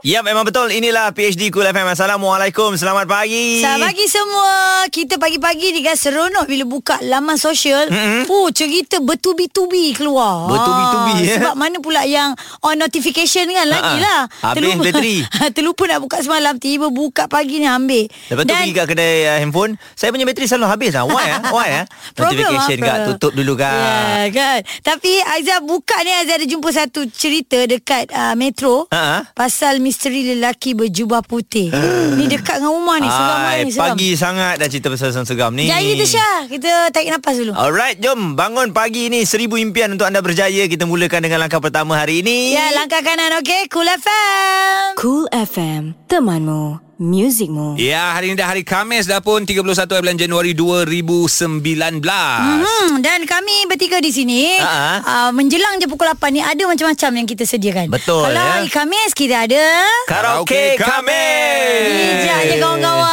Ya memang betul Inilah PhD Cool FM Assalamualaikum Selamat pagi Selamat pagi semua. Kita pagi-pagi ni kan seronok bila buka laman sosial. Mm-hmm. Oh, cerita bertubi-tubi keluar. Bertubi-tubi, Ah, eh? Sebab mana pula yang on notification kan lagi lah. Habis bateri. terlupa nak buka semalam. Tiba buka pagi ni ambil. Lepas tu pergi kat kedai uh, handphone Saya punya bateri selalu habis lah Why ah? Why ah? Notification kat Tutup dulu Ya kak kan Tapi Aizah buka ni Aizah ada jumpa satu cerita Dekat uh, metro Ha-ha. Pasal misteri lelaki berjubah putih. Ni dekat dengan rumah ni Seram lah ni seram. Pagi sangat dah cerita pasal seram ni. Jadi kita Syah. Kita tarik nafas dulu. Alright, jom bangun pagi ni. Seribu impian untuk anda berjaya. Kita mulakan dengan langkah pertama hari ini. Ya langkah kanan okey. Cool FM Cool FM, temanmu, muzikmu. Ya, hari ini dah hari Khamis dah pun 31 bulan Januari 2019. Hmm, dan kami bertiga di sini Ha-ha. uh, menjelang je pukul 8 ni ada macam-macam yang kita sediakan. Betul, Kalau ya. hari Khamis kita ada Karaoke Khamis. bijak je kawan-kawan.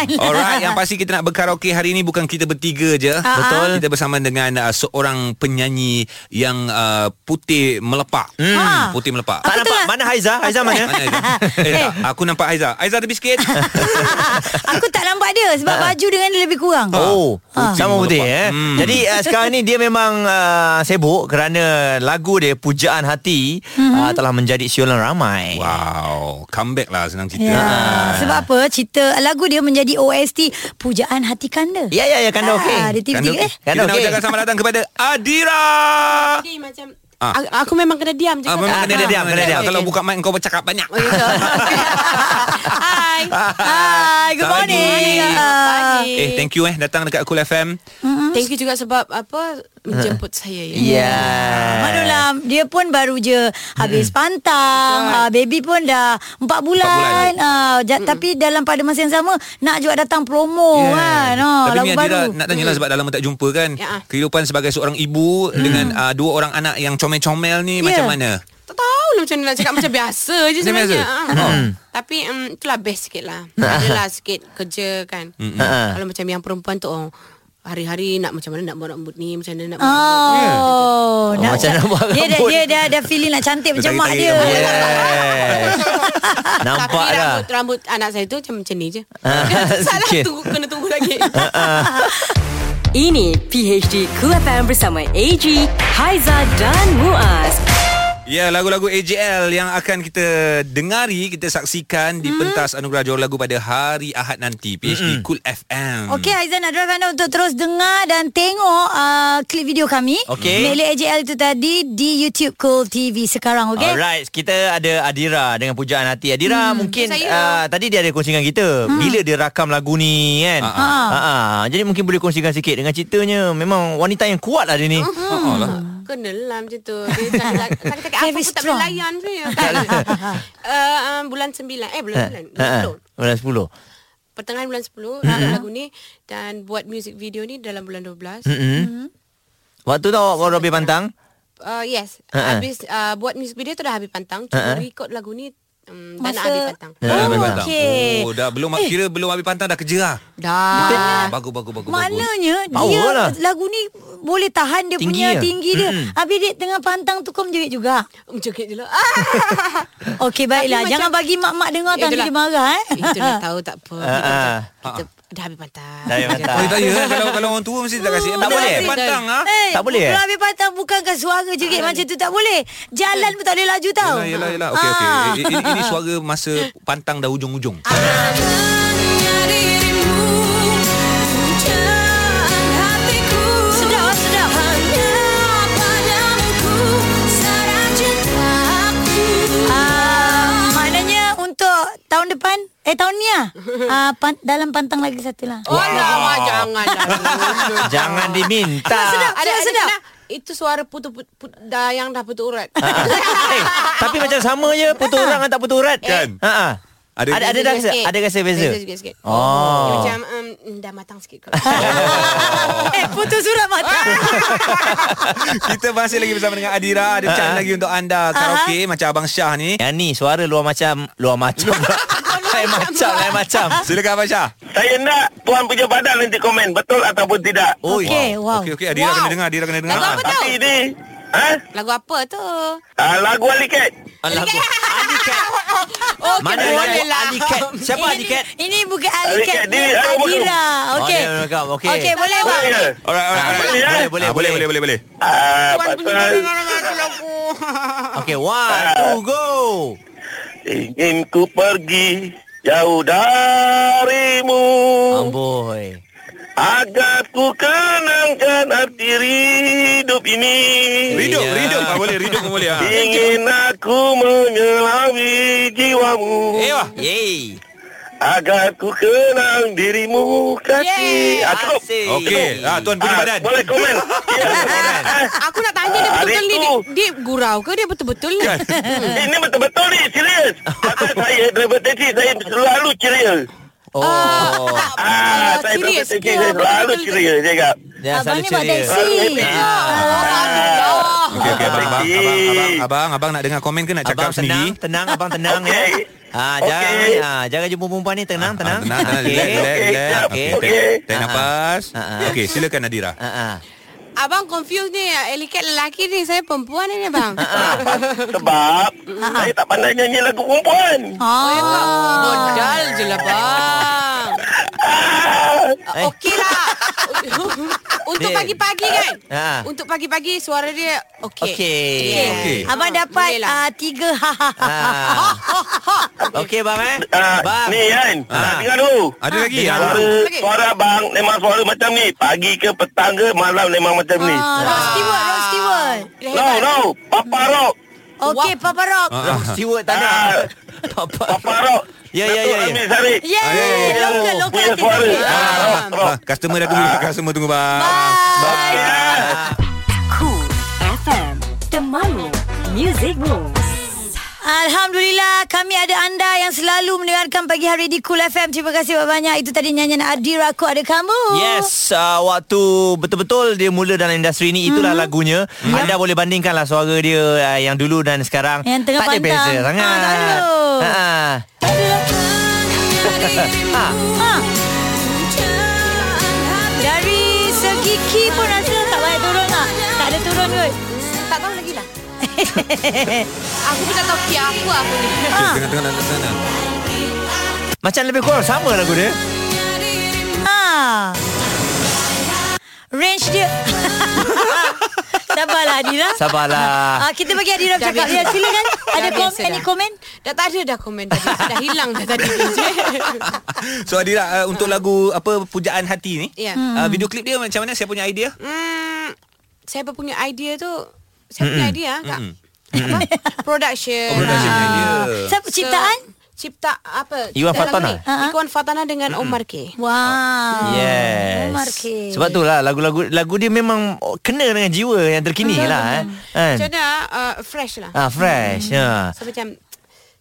Alright, yang pasti kita nak berkaraoke hari ini bukan kita bertiga je. Ha-ha. Betul. Kita bersama dengan uh, seorang penyanyi yang uh, putih melepak. Hmm. Ha. Putih melepak. Tak Aku nampak? tengah- Mana Haiza? Haiza mana? Mana eh, Eh. tak, aku nampak Aizah. Aizah ada biskit. Aku tak nampak dia sebab Ha. baju dengan dia lebih kurang. Oh, Ha. sama putih eh. Hmm. Jadi uh, sekarang ni dia memang uh, sibuk kerana lagu dia Pujaan Hati Mhm. uh, telah menjadi siulan ramai. wow, comeback lah senang cerita. Ya, Ah. sebab apa? Cerita lagu dia menjadi OST Pujaan Hati Kanda. Ya ya ya kanda okey. Ah, dia TV3 Kanda, eh. Kanda kita nak okey. ucapkan selamat datang kepada Adira. Jadi macam Ah. aku, memang kena diam je. Ah, memang Ah, kena kena diam, diam, kena diam. Kalau buka mic kau bercakap banyak. Oh? Hai. Hai, good morning. pagi. Ah. Pagi. Eh, thank you eh datang dekat Cool FM. Thank you juga sebab apa menjemput saya ya. Ya. Manulah dia pun baru je habis pantang. Uh, baby pun dah 4 bulan. bulan. Uh, ja, Tapi dalam pada masa yang sama nak juga datang promo kan. Oh, Tapi lagu Mia baru. Adira nak tanya lah sebab dah lama tak jumpa kan. Ya. Kehidupan sebagai seorang ibu dengan uh, dua orang anak yang comel-comel ni Ya. macam mana? Tak tahu lah macam mana nak cakap macam biasa je Macam sebenarnya. biasa? Ah. Oh. Tapi um, itulah best sikit lah. Adalah sikit kerja kan. Ha. Kalau macam yang perempuan tu oh, hari-hari nak macam mana nak buat rambut ni, macam mana nak buat Oh, Oh, nak macam nak buat dia, dah, rambut. dia dah ada feeling nak cantik macam mak dia. rambut. Yes. Nampak Tapi dah. rambut, rambut anak saya tu macam, macam ni je. Ah, Salah tunggu, kena tunggu lagi. Ini PHD Cool FM bersama AG, Haiza dan Muaz. Ya, lagu-lagu AJL yang akan kita dengari, kita saksikan di pentas Anugerah Juara Lagu pada hari Ahad nanti. PhD Cool FM. Okey Aizan nak drive anda untuk terus dengar dan tengok uh, klip video kami. Okey. Melik AJL itu tadi di YouTube Cool TV sekarang okey. Alright, kita ada Adira dengan pujaan hati. Adira hmm, mungkin uh, tadi dia ada kongsi dengan kita. Hmm. Bila dia rakam lagu ni kan. Ha, Ha, ha. Jadi mungkin boleh kongsikan sikit dengan ceritanya. Memang wanita yang kuat lah dia ni. Oh, lah. Macam tu Dia tak- Kata-kata apa pun tak boleh layan saya kan? uh, um, Bulan 9 Eh bulan 9 Ha, ha. Bulan 10 Bulan 10. Pertengahan bulan 10 mm Lagu ni Dan buat music video ni Dalam bulan 12 Mm-hmm. Waktu tu awak baru habis pantang. uh, Yes Ha, ha. Habis uh, Buat music video tu dah habis pantang Cuma record lagu ni um, Dah nak Masa- habis pantang Dah Oh, habis pantang. okey. Oh, dah belum kira belum habis pantang dah kerja lah. Dah Bagus bagus bagus bagus. Maknanya Power dia lah. lagu ni boleh tahan dia Tinggi punya lah. tinggi dia. Mm-mm. Habis dia tengah pantang tu kau menjerit juga. Mencekik je lah Okey baiklah Tapi jangan macam- bagi mak-mak dengar Itulah. dia marah eh. Itulah tahu tak apa Ha, Kita, ha. kita dah habis pantang Dah habis pantang. Oh, tak ya eh? kalau kalau orang tua mesti tak kasih. Tak boleh. Habis Pantang ah. Eh, Tak boleh, eh? Kalau habis pantang bukankah suara jerit macam tu tak boleh. Jalan pun tak boleh laju tau. Yelah, yelah, yelah. Okey, okey. Ah. Ini, ini suara masa pantang dah hujung-hujung. Tahun depan eh tahun ni ah ah, pan, dalam pantang lagi satu lah. Oh lama jangan Jangan diminta. Sedap, ada, ada, sedap. itu suara putu, putu, putu dah yang dah putus urat. eh, tapi macam sama je putus orang dengan tak putus urat. Kan? Ha ah. Ada- ada ada rasa ada rasa beza. Beza sikit-sikit. Oh. Dia macam um, dah matang sikit. eh putus surat mata. Kita masih lagi bersama dengan Adira. Ada chance lagi untuk anda karaoke macam Abang Syah ni. Yang ni suara luar macam luar macam. Lain macam, lain macam. Silakan Abang Syah. Saya nak tuan punya badan nanti komen betul ataupun tidak. Okey, wow. Okey okey Adira Wow. kena dengar, Adira kena dengar. Lagu apa tu? Tapi ni ha? Lagu apa tu? Ah, lagu Alicat. Lagu Ali Cat. Oh, Mana boleh lagu lah. Ali Cat? Siapa Ali Cat? Ini bukan Ali Cat, Alicat, dia- Adira. Okey. Oh. Okey. Okey, boleh bang. Boleh ke? Alright, alright, alright. Boleh? Boleh, boleh, Ah, boleh, boleh, boleh, boleh. Ah, pasal. Okey, one, two, go. ingin ku pergi jauh darimu. Amboi. Agar ku kenangkan arti hidup ini. Ridup, Ya. ridup. Ah, boleh, ridup pun boleh. ah. Ingin aku menyelami jiwamu. Eh, wah. Yeay. Agar ku kenang dirimu kasih. Ah, cukup. Okey, ah, tuan punya Ah, badan. Boleh komen. Aku nak tanya dia betul-betul ni. Dia, dia gurau ke dia betul-betul ni? Ini betul-betul ni, serius. Pasal saya driver taxi, saya selalu ceria. Oh. Ah, saya driver serius taxi, ke? saya selalu ceria, cakap. Dia Abang selalu ni buat ceria. taksi. Ah. Okey, okey, abang, abang, abang, abang, abang, abang nak dengar komen ke nak cakap Abang tenang, sendiri? tenang, abang tenang Okey. ya. Ah, jangan Okey. ah, jangan jumpa perempuan ni tenang, tenang. Ah, tenang, tenang, Okey. Okey. Okey, tarik- Ah, ah. nafas. Ah, ah. Okey, silakan Nadira. Ah, ah. Abang confused ni. Elikat lelaki ni. Saya perempuan ni bang. Sebab saya tak pandai nyanyi lagu perempuan. Ah. Modal je lah bang. Eh. Okey lah. Untuk pagi-pagi kan? Ha. Untuk pagi-pagi suara dia okey. Okey. Yeah. Okey. Abang dapat lah. ah, tiga ha ha ha. Ah. Okey bang eh. Ah, Bang. ni kan, Ah. ah. dengar dulu. Ada lagi? Ah, Suara, suara abang memang suara macam ni. Pagi ke petang ke malam memang macam ni. Ah, Rod Stewart, Rod Stewart. No, no. Papa Rock. Okey, Papa Rock. Ah, Rock Stewart tak ada. Ah. Papa Rock. Ya, ya, ya, ya. Amir Sarip. Ah, ya, ya, ya. Ah. Ah, rock, rock. Ah, customer dah tunggu, customer tunggu bang. Bye. Cool FM Temanmu Music Moves Alhamdulillah kami ada anda yang selalu mendengarkan pagi hari di Cool FM. Terima kasih banyak. Itu tadi nyanyian Adira Aku Ada Kamu. Yes, uh, waktu betul-betul dia mula dalam industri ni itulah Mhm. lagunya. Anda boleh bandingkanlah suara dia uh, yang dulu dan sekarang. Yang tengah tak ada pantang. beza sangat. Ah, tak ada. Ha. ha. Ha. Dari segi key pun rasa tak banyak turun tak? Tak ada turun kot. Tak tahu lagi lah. aku pun tak tahu key apa aku ni. Ha. Tengah, tengah, tengah, tengah. Macam lebih kurang sama lagu dia. Ha. Range dia. Sabarlah Adira. Sabarlah. Ah, kita bagi Adira Dah cakap. Ya, silakan. Dah Ada kom, any dah. komen? Dah tak ada dah komen tadi. dah hilang dah tadi. So Adira uh, untuk lagu apa pujaan hati ni? Ya. Uh, video klip dia macam mana? Siapa punya idea? Hmm, siapa punya idea tu? Siapa punya idea? Kak? Mm-mm. Apa? Production. Oh, production idea. Siapa ciptaan? Cipta apa? Iwan Cipta lagu Fatana. ni. Ha-ha. Iwan Fatana dengan Omar K. Wow. Yes. Omar K. Sebab tu lah lagu-lagu lagu dia memang kena dengan jiwa yang terkini lah eh. Kan? Macam mana? Uh, fresh lah. Ah fresh. Ya. So macam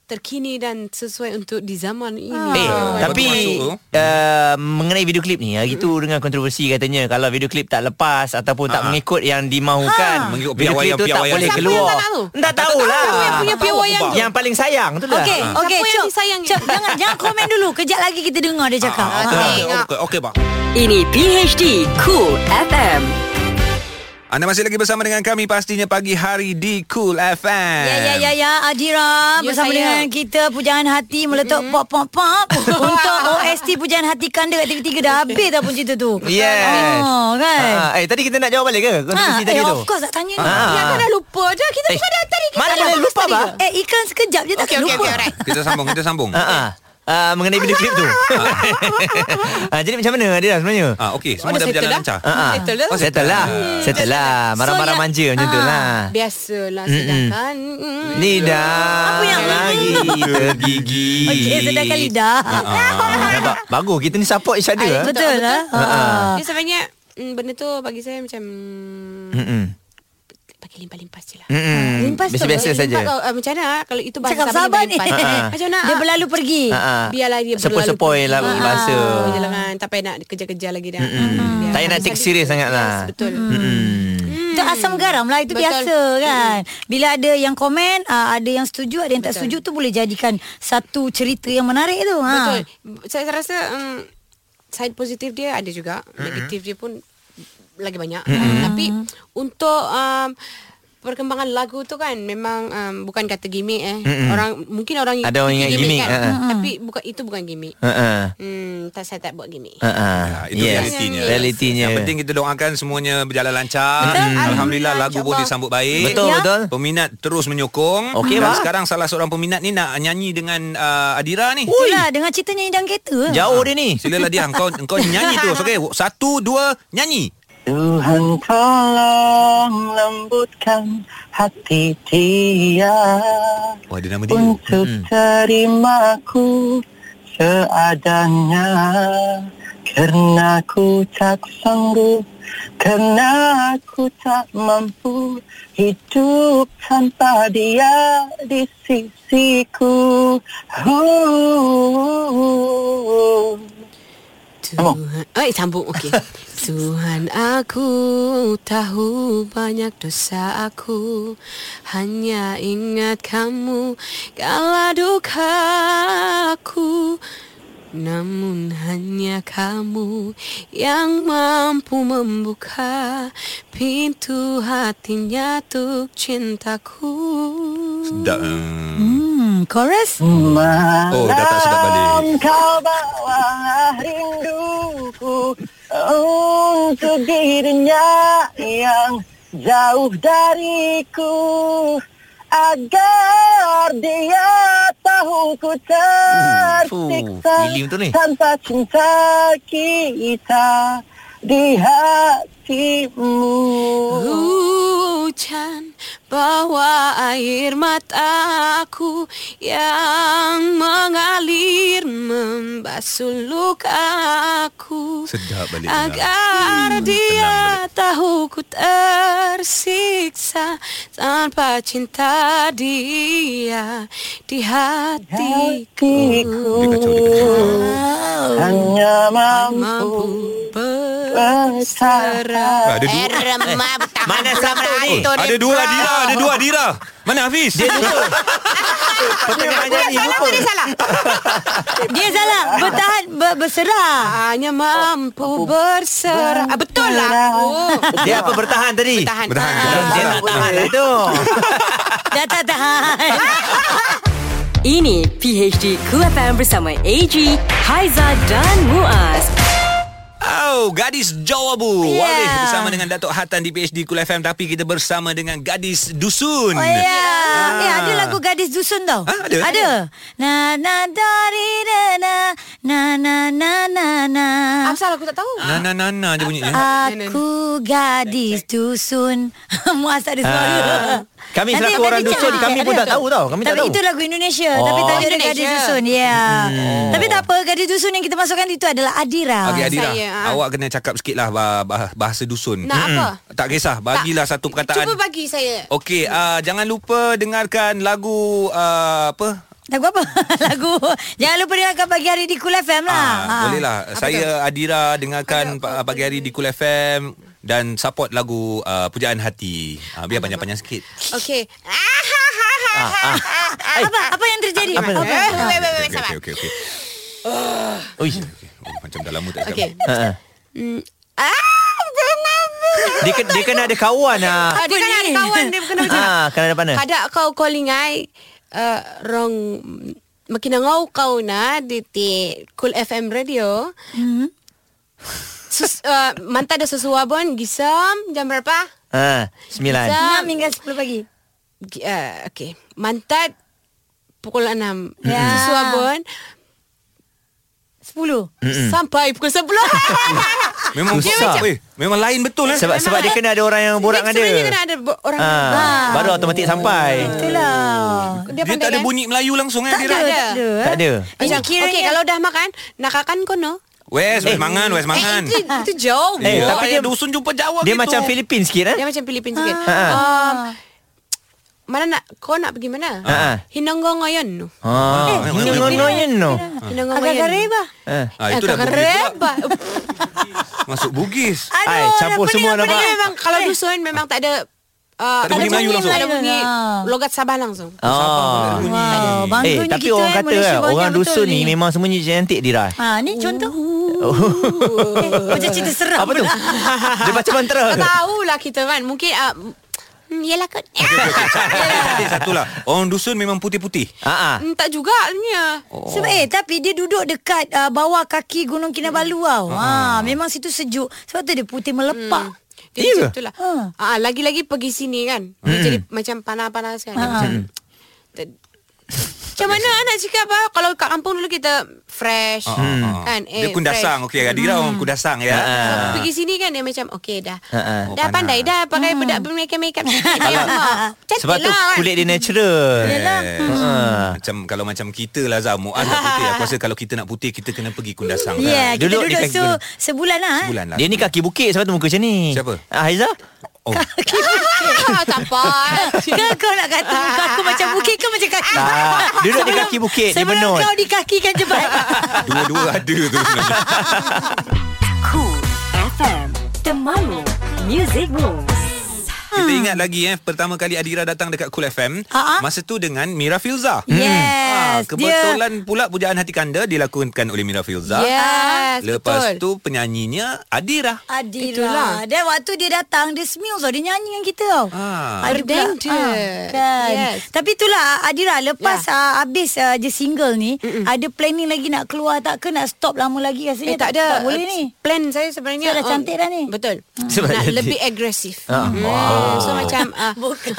terkini dan sesuai untuk di zaman ini. Eh, Ah, tapi masuk tu. uh, mengenai video klip ni, hari tu dengan kontroversi katanya kalau video klip tak lepas ataupun tak Ah, ah. mengikut yang dimahukan, Mengikut video klip yang- tu tak yang boleh keluar. yang tak tahulah. Siapa yang punya piawai yang tu? Yang paling sayang tu lah. Okey, Ah. okey, Siapa yang Cok. disayang? Cok, jangan jangan komen dulu. Kejap lagi kita dengar dia cakap. Ah, Okey. okey, okey, bang. Ini PHD Cool FM Anda masih lagi bersama dengan kami pastinya pagi hari di Cool FM. Ya, ya, ya, ya. Adira Ya, bersama saya. dengan kita Pujaan Hati meletup pop, pop, pop. Untuk OST Pujaan Hati Kanda kat TV3 dah habis dah pun cerita tu. Yes. Oh, kan? Ah, eh tadi kita nak jawab balik ke kontroversi Ha, tadi eh, tu? of course tak tanya ni. Ah. Ya kan dah lupa je. Kita Eh, dah tadi. Kita mana boleh lupa, Bah? ke? Eh, iklan sekejap je takkan okey, lupa. okey, alright. Kita sambung, kita sambung. Ha ah. Uh, mengenai video klip tu. ah, jadi macam mana dia sebenarnya? Ah, okey, Oh, semua dah dah berjalan dah? lancar. Ah, ah. Settle dah? Oh, settle lah. Settle lah. Marah-marah So, manja yang- macam tu ah. lah. Biasalah Mm-mm. sedangkan mm, Lidah Apa yang- lagi tergigi. Okey, sedangkan lidah. Ah, nampak? Bagus kita ni support each other. Ah. Betul lah. Ah, ah. Dia sebenarnya mm, benda tu bagi saya macam Mm-mm. Limpas-limpas je lah. Mm-mm. Limpas tu. Biasa-biasa saja. Limpas, uh, macam mana ah? Kalau itu bahasa Cakap sabar ni. Ah. Macam mana? Dia berlalu pergi. Ha, ha. Biarlah dia Sepoi-sepoi lah berlalu. bahasa. Je lah kan. Tak payah nak kejar-kejar lagi dah. Tak payah nak take serious sangat lah. Betul. Itu asam garam lah Itu Betul. biasa kan Bila ada yang komen uh, Ada yang setuju Ada yang tak Betul. setuju tu Boleh jadikan Satu cerita yang menarik tu ha. Betul. Saya rasa um, side positif dia ada juga, negatif dia pun lagi banyak. Tapi untuk um, perkembangan lagu tu kan memang um, bukan kata gimmick eh. Orang mungkin orang Ada orang ingat gimmick, kan. ha. Tapi bukan itu bukan gimmick. Ha-ha. Hmm, tak saya tak buat gimmick. Ha-ha. Ya, itu Yes. realitinya. Realitinya. Yang penting kita doakan semuanya berjalan lancar. Betul. Alhamdulillah Alhamdulillah, lagu pun disambut baik. Betul, Ya. betul. Peminat terus menyokong. Okey, Dan Mak. sekarang salah seorang peminat ni nak nyanyi dengan uh, Adira ni. Itulah dengan cerita nyanyi dalam kereta Jauh dia ni. Silalah dia kau kau nyanyi terus okey. Satu dua nyanyi. Tuhan tolong lembutkan hati dia Wah dia nama dia. untuk terimaku seadanya Kerana ku tak sanggup Kerana ku tak mampu Hidup tanpa dia di sisiku oh. Tuhan, oh, sambung. Okey. Tuhan aku tahu banyak dosa aku. Hanya ingat kamu kala duka aku Namun hanya kamu yang mampu membuka pintu hatinya untuk cintaku. Sedap. eh. Hmm, chorus Oh, dah tak sedap balik. Malam kau bawalah rinduku Untuk dirinya yang jauh dariku Agar dia tahu ku tersiksa Ilim tu ni. Tanpa cinta kita di hatimu Hujan bawa air mataku yang mengalir membasuh lukaku. Sedap balik agar dia tahu ku tersiksa tanpa cinta dia di hatiku. Dia kacau dia kacau. Hanya mampu mampu berserah berserah Ada dua. remah Mana sama ni? Oh, ada dua Adira, ada dua Adira. Mana Hafiz? Dia Pertengah nyanyi lupa. Dia salah Bertahan ber, Berserah hanya mampu berserah. Ah, betul lah. Oh. Dia apa bertahan tadi? Bertahan. Bertahan. Ah. Dia nak tahan lah tu. Dah tak tahan Ini PHD Cool FM bersama AG, Haiza dan Muaz. Oh, gadis Jawabu. Yeah. Yeah. Walih bersama dengan Datuk Hatan di PhD Kul FM tapi kita bersama dengan gadis dusun. Oh ya yeah. Eh ada lagu Gadis Dusun tau Ah, ada? Ada Na na dari na na Na na na na na Asal aku tak tahu. Nana nana je bunyinya. Aku gadis dusun tak ada suara Ah. Kami Nanti selaku orang dusun, kami Ada pun tak tahu tau. Kami tak tapi tahu. itu lagu Indonesia Oh. Tapi tajuk dia Indonesia. gadis dusun Ya Hmm. Tapi tak apa Gadis dusun yang kita masukkan itu adalah Adira Okey Adira, saya, ah. awak kena cakap sikit lah bah- bah- bahasa dusun. Nak apa? Tak kisah, bagilah satu perkataan. Cuba bagi saya. Okey, uh, jangan lupa dengarkan lagu uh, apa? Lagu apa? lagu Jangan lupa dengarkan pagi hari di Cool FM lah Ah, Ha. boleh lah. Saya Adira dengarkan pa- pagi hari di Kul FM dan support lagu uh, Pujaan Hati. Uh, biar panjang-panjang sikit. Okey. Apa apa yang terjadi? Apa? Apa? Wait, wait, wait, Okey, sabar. okey, okey. Ui. Oh, macam dah lama tak cakap. Okey. Ha. Hmm. Ah? Dia, ke- dia kena ada kawan. Ah, dia kan ada kawan dia kena macam. Ah, kena ada mana? Kada kau calling ai uh, rong makinangaw kau na di Cool FM radio. Hmm. Sus, uh, manta ada sesuabon gisam jam berapa? Ha, sembilan. Bisa. 6 hingga 10 pagi. Gi- Uh, okay. Mantad pukul 6. Ya. Sesuabon 10. sampai pukul 10. Memang Susah. Weh, memang lain betul eh. Sebab sebab dia kena ada orang yang borak dengan Sebenarnya dia. kena ada bo- orang Ah, baru automatik sampai. Itulah. dia, Dia pandai tak ada kan? bunyi Melayu langsung eh Tak ada, ada. tak ada. Tak ada. Ini Macam, kiranya okay, kalau dah makan, nakakan kono. West, West Mangan, West Mangan. Itu, itu jauh. Eh, Eh, tapi dia- dia dusun jumpa Jawa Dia gitu. macam Filipin sikit eh? Dia macam Filipin sikit. Ha. Um, mana nak kau nak pergi mana? Ha. Hinonggongoyon no. Ah, Eh, ini ngonoyin no. Hinonggongoyon. Agak reba. Eh. Ah, itu dah Bugis reba. pula. Masuk Bugis. Ai, campur semua nampak. ni? memang kalau dusun memang tak ada uh, Tak ada bunyi Melayu langsung. Tak ada bunyi Ah. logat Sabah langsung. Oh. Wow, Eh, bangganya tapi kita orang eh, kata eh, banyak orang dusun ni ni. memang semuanya cantik Dira. Ha, ni contoh. Eh, macam cerita seram Apa tu? Dia baca mantra. Tak tahulah kita kan. Mungkin uh, hmm, Yelah kot Cantik satu lah. Orang dusun memang putih-putih. Ha ah. Hmm, Tak juganya Oh. Sebab eh tapi dia duduk dekat uh, bawah kaki Gunung Kinabalu tau. Ha, memang situ sejuk. Sebab tu dia putih melepak. Dia ke? macam tu lah. Ha. ah, Lagi-lagi pergi sini kan. Dia jadi macam panas-panas kan. Dia Macam Macam mana nak cakap apa Kalau kat kampung dulu kita Fresh Kan Dia kundasang. Okey, Adira orang kundasang ya. fresh. Pergi sini kan dia macam Okay dah ha. Oh, Dah panas. pandai dah Pakai bedak bermakeup-makeup sikit Dia mak. Cantik Sebab tu lah kulit dia natural. Yalah. Ha. Macam kalau macam kita lah Zah Muaz tak putih Aku rasa kalau kita nak putih Kita kena pergi kundasang Ya, yeah, kita Duduk so, sebulan lah. eh. Sebulan lah Dia ni kaki bukit sebab tu muka macam ni. Siapa? Ah, Haiza? Oh. ah, Tak apa Ke kau nak kata muka aku macam bukit ke macam kaki? Tak, duduk di kaki bukit, dia Sebelum kau di kaki kan jebat. Dua-dua ada tu. Sebenarnya Cool FM Temanmu. Music Rules Kita ingat lagi eh Pertama kali Adira datang dekat Cool FM Ha-ha. Masa tu dengan Mira Filza Yes. Ah, dia kebetulan pula pujaan hati kanda dilakukan oleh Mira Filza. Yes Lepas betul. tu penyanyinya Adira. Adira. Itulah. Dan waktu dia datang dia smile tau dia nyanyi dengan kita tau. Ah. Ada pula. Ah, kan. Yes. Tapi itulah Adira lepas Ya. uh, habis uh, je single ni Mm-mm. ada planning lagi nak keluar tak ke nak stop lama lagi rasanya Eh tak ada tak boleh uh, ni. Plan saya sebenarnya So, dah um, cantik dah ni. Betul Sebab Nak lebih agresif Ah. Hmm. Wow. So macam uh, Bukan.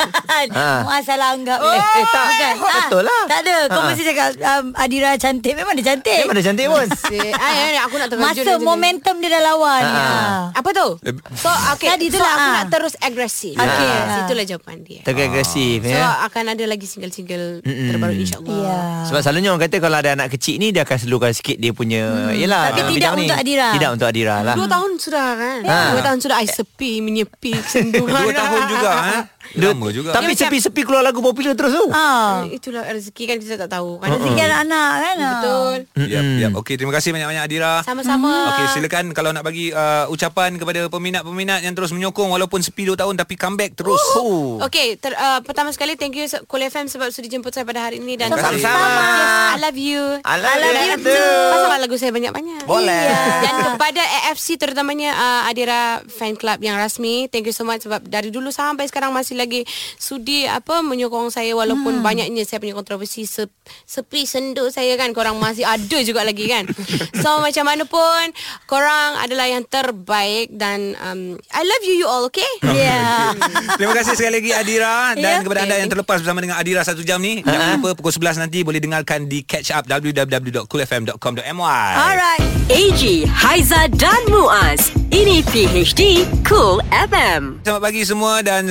Ah. Muaz salah anggap. Eh, eh, tak. Bukan. Ah, Betul lah. Tak ada. Kau Ah. mesti cakap um, Adira cantik. Memang dia cantik. Memang dia cantik pun. ay, ay, Aku nak terkejut Masa ni. momentum dia dah lawan. Ah. Ah. Apa tu? So okay Tadi tu So lah, aku ah. nak terus agresif Okey. Ah, Ah. Situlah jawapan dia Terkait agresif So ya. akan ada lagi single-single Terbaru insyaAllah Ya. Sebab selalunya orang kata kalau ada anak kecil ni dia akan slowkan sikit dia punya yalah Tapi ah, tidak untuk Adira. Tidak untuk Adira lah. Dua tahun sudah kan Ah. Dua tahun sudah I sepi Menyepi Dua tahun juga eh. Lama juga. Tapi sepi-sepi keluar lagu popular terus tu. Ah. Itulah rezeki kan kita tak tahu kan Rezeki anak-anak kan. ah. Betul Yap, yap. Okey, terima kasih banyak-banyak Adira. Sama-sama Okey, silakan kalau nak bagi uh, ucapan kepada peminat-peminat yang terus menyokong walaupun sepi 2 tahun tapi comeback terus. Oh. Okay, ter, uh, pertama sekali thank you Cool FM sebab sudi jemput saya pada hari ini dan Sama-sama. Yes, I love you. I love you you too. Pasal lagu saya banyak-banyak. Boleh. Dan kepada AFC terutamanya uh, Adira fan club yang rasmi, thank you so much sebab dari dulu sampai sekarang masih lagi sudi apa menyokong saya walaupun hmm. banyaknya saya punya kontroversi se, sepi sendu saya kan korang masih ada juga lagi kan. So macam mana pun korang adalah yang terbaik dan um, I love you you all okay? Ya. Terima kasih sekali lagi Adira dan Ya. kepada anda yang terlepas bersama dengan Adira satu jam ni jangan lupa pukul 11 nanti boleh dengarkan di catch up www.coolfm.com.my. Alright. AG, Haiza dan Muaz Ini PHD Cool FM Selamat pagi semua dan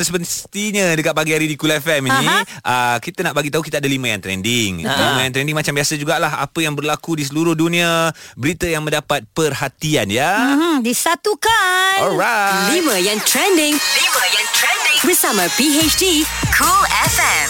semestinya dekat pagi hari di Cool FM ini uh, kita nak bagi tahu kita ada lima yang trending. Lima yang trending macam biasa jugalah apa yang berlaku di seluruh dunia, berita yang mendapat perhatian ya. Hmm, disatukan. Alright. Lima yang trending Lima yang trending Bersama PHD Cool FM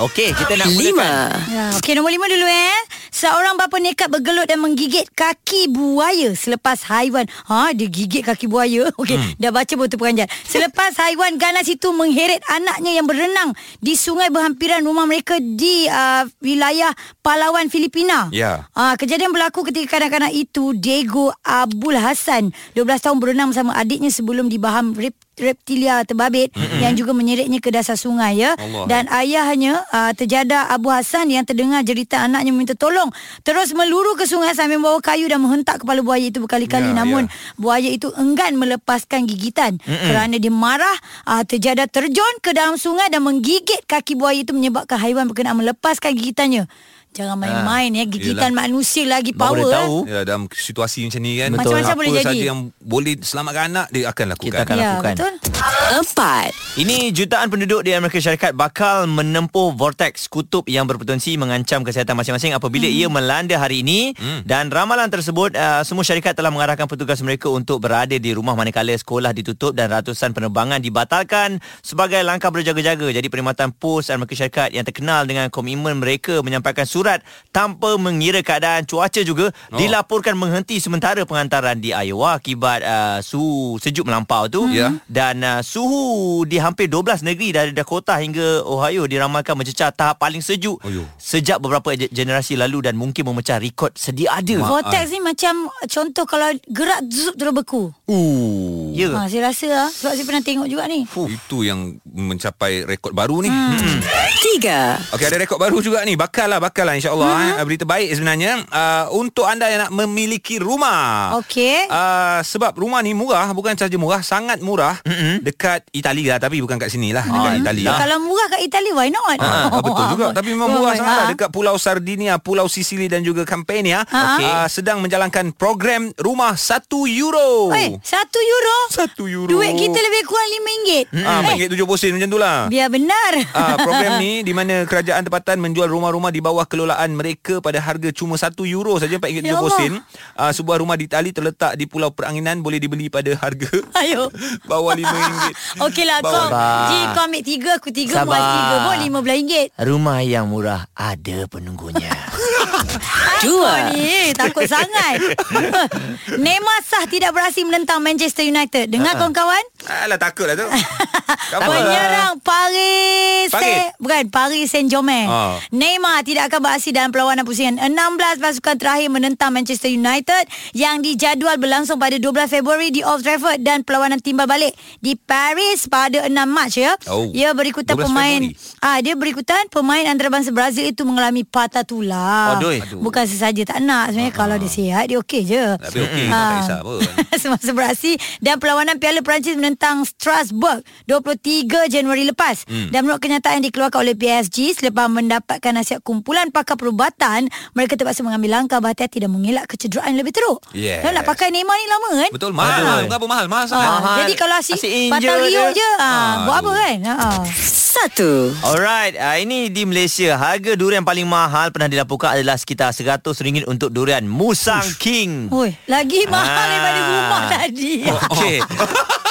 Okey, kita nak mulakan. Lima Ya, okey nombor lima dulu eh. Seorang bapa nekat bergelut dan menggigit kaki buaya selepas haiwan. Ha, dia gigit kaki buaya. Okey, hmm. dah baca betul peranjat. Selepas haiwan ganas itu mengheret anaknya yang berenang di sungai berhampiran rumah mereka di uh, wilayah Palawan, Filipina. Ya. Ah, kejadian berlaku ketika kanak-kanak itu Diego Abul Hassan 12 tahun berenang bersama adiknya sebelum dibaham rep, reptilia terbabit mm-hmm. yang juga menyeretnya ke dasar sungai ya. Allah. Dan ayahnya uh, terjadah Abu Hassan yang terdengar jeritan anaknya meminta tolong terus meluru ke sungai sambil membawa kayu dan menghentak kepala buaya itu berkali-kali Ya, namun ya. buaya itu enggan melepaskan gigitan mm-hmm. kerana dia marah uh, terjadah terjun ke dalam sungai dan menggigit kaki buaya itu menyebabkan haiwan berkenaan melepaskan gigitannya. Jangan main-main ya. Gigitan Yelah. manusia lagi Baru power. eh. tahu. Ya, dalam situasi macam ni kan Betul. Macam-macam boleh Apa jadi. saja yang boleh selamatkan anak Dia akan lakukan Kita akan Ya, lakukan. betul. Empat. Ini jutaan penduduk di Amerika Syarikat bakal menempuh vortex kutub yang berpotensi mengancam kesihatan masing-masing apabila Hmm. ia melanda hari ini Hmm. dan ramalan tersebut uh, semua syarikat telah mengarahkan petugas mereka untuk berada di rumah manakala sekolah ditutup dan ratusan penerbangan dibatalkan sebagai langkah berjaga-jaga. Jadi perkhidmatan pos Amerika Syarikat yang terkenal dengan komitmen mereka menyampaikan surat tanpa mengira keadaan cuaca juga Oh. dilaporkan menghenti sementara pengantaran di Iowa akibat uh, suhu sejuk melampau tu Ya. dan uh, suhu di hampir 12 negeri dari Dakota hingga Ohio diramalkan mencecah tahap paling sejuk Ayuh. sejak beberapa ge- generasi lalu dan mungkin memecah rekod sedia ada. Vortex ni macam contoh kalau gerak zup terus beku. Uh. Ya. Ha, saya rasa lah. Sebab saya pernah tengok juga ni. Itu yang mencapai rekod baru ni Hmm. Tiga. Okey ada rekod baru juga ni. Bakal lah, bakal lah insyaAllah. Hmm. Eh. Berita baik sebenarnya. Uh, untuk anda yang nak memiliki rumah. Okey. Uh, sebab rumah ni murah. Bukan saja murah. Sangat murah. Mm-hmm. Dekat Itali lah. Tapi bukan kat sini lah. Dekat Itali lah. Kalau murah kat Itali, why not? Ha, betul juga Tapi memang murah sangat lah. Dekat Pulau Sardinia Pulau Sicily dan juga Campania okay. uh, Sedang menjalankan program Rumah 1 euro Eh, satu euro? Satu euro Duit kita lebih kurang RM5. Ah, eh, RM4.70 sen macam tu lah biar benar. Ah, program ni di mana kerajaan tempatan menjual rumah-rumah di bawah kelolaan mereka pada harga cuma 1 euro saja RM4.70 Ya sen. Ah, sebuah rumah di Itali terletak di Pulau Peranginan boleh dibeli pada harga Ayo. bawah RM5. Okeylah kau. Ji kau ambil tiga Aku tiga Sabar. Muaz tiga pun RM15 Rumah yang murah ada penunggunya. Dua. Ni takut sangat Neymar sah tidak berhasil menentang Manchester United Dengar kawan-kawan Alah takut lah tu. Apa? Penyerang Paris Paris. Saint- Bukan Paris Saint-Germain Ah. Neymar tidak akan beraksi dalam perlawanan pusingan 16 pasukan terakhir menentang Manchester United Yang dijadual berlangsung pada 12 Februari di Old Trafford Dan perlawanan timbal balik di Paris pada 6 Mac ya Oh. Ia berikutan 12 pemain Februari. ah Dia berikutan pemain antarabangsa Brazil itu mengalami patah tulang Aduh. Bukan sesaja tak nak Sebenarnya kalau dia sihat dia okey je Tapi okey, Ah. tak kisah pun. Semasa beraksi dan perlawanan Piala Perancis menentang Strasbourg 23 Januari lepas. Hmm. Dan menurut kenyataan yang dikeluarkan oleh PSG selepas mendapatkan nasihat kumpulan pakar perubatan, mereka terpaksa mengambil langkah berhati-hati dan mengelak kecederaan lebih teruk. Yes. Dan nak pakai Neymar ni lama kan? Betul mahal. Betul. Berapa mahal? Mahal sangat. Ah, Mahal. jadi kalau asyik, Asyik patah riuk je. ah, buat apa Aduh. kan? Ah. Satu. Alright, uh, ini di Malaysia harga durian paling mahal pernah dilaporkan adalah sekitar RM100 untuk durian Musang King. Oi, lagi mahal Ah. daripada rumah tadi. Okey.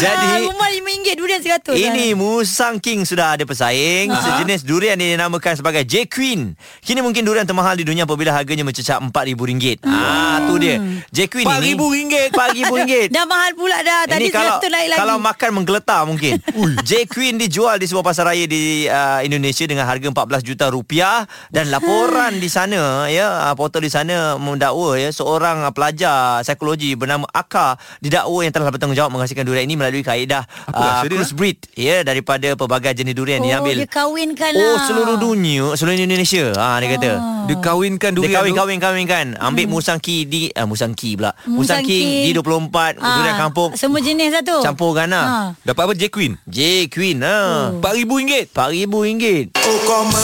Jadi- rumah RM5 durian 100. Ini Musang King sudah ada pesaing. Sejenis durian yang dinamakan sebagai J Queen. Kini mungkin durian termahal di dunia Apabila harganya mencecah RM4,000 Ah, tu dia. J Queen ini. RM4,000. RM4,000 Dah mahal pula dah. Tadi Ini kalau 100 naik lagi. kalau makan menggeletar mungkin. J Queen dijual di sebuah pasar raya di uh, Indonesia dengan harga 14 juta rupiah. Dan laporan di sana ya uh, portal di sana mendakwa ya seorang pelajar psikologi bernama Aka didakwa yang telah bertanggungjawab menghasilkan durian ini melalui kaedah uh, rahsia dia? crossbreed ya daripada pelbagai jenis durian oh, dia ambil dia kahwinkan lah. Oh seluruh dunia Seluruh Indonesia ha, Dia kata Dia kahwinkan Dia durian kahwin tu. kahwin kahwin kan Ambil hmm. Musang Ki di uh, Musang Ki pula Musang, Musang King, King. di 24 Ah, Durian kampung Semua jenis lah tu. Campurkan lah Ah. Dapat apa? J Queen. J Queen ha. RM4,000. RM4,000 Oh koma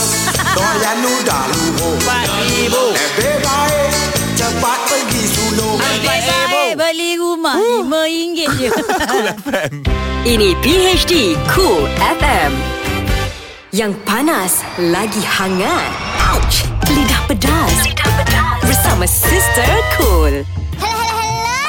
Doyan dah luruh RM4,000 Beli rumah RM5 je. Ini PHD Cool FM. Yang panas lagi hangat. Ouch! Lidah pedas. Lidah pedas. Bersama Sister Cool. Hello, hello, hello.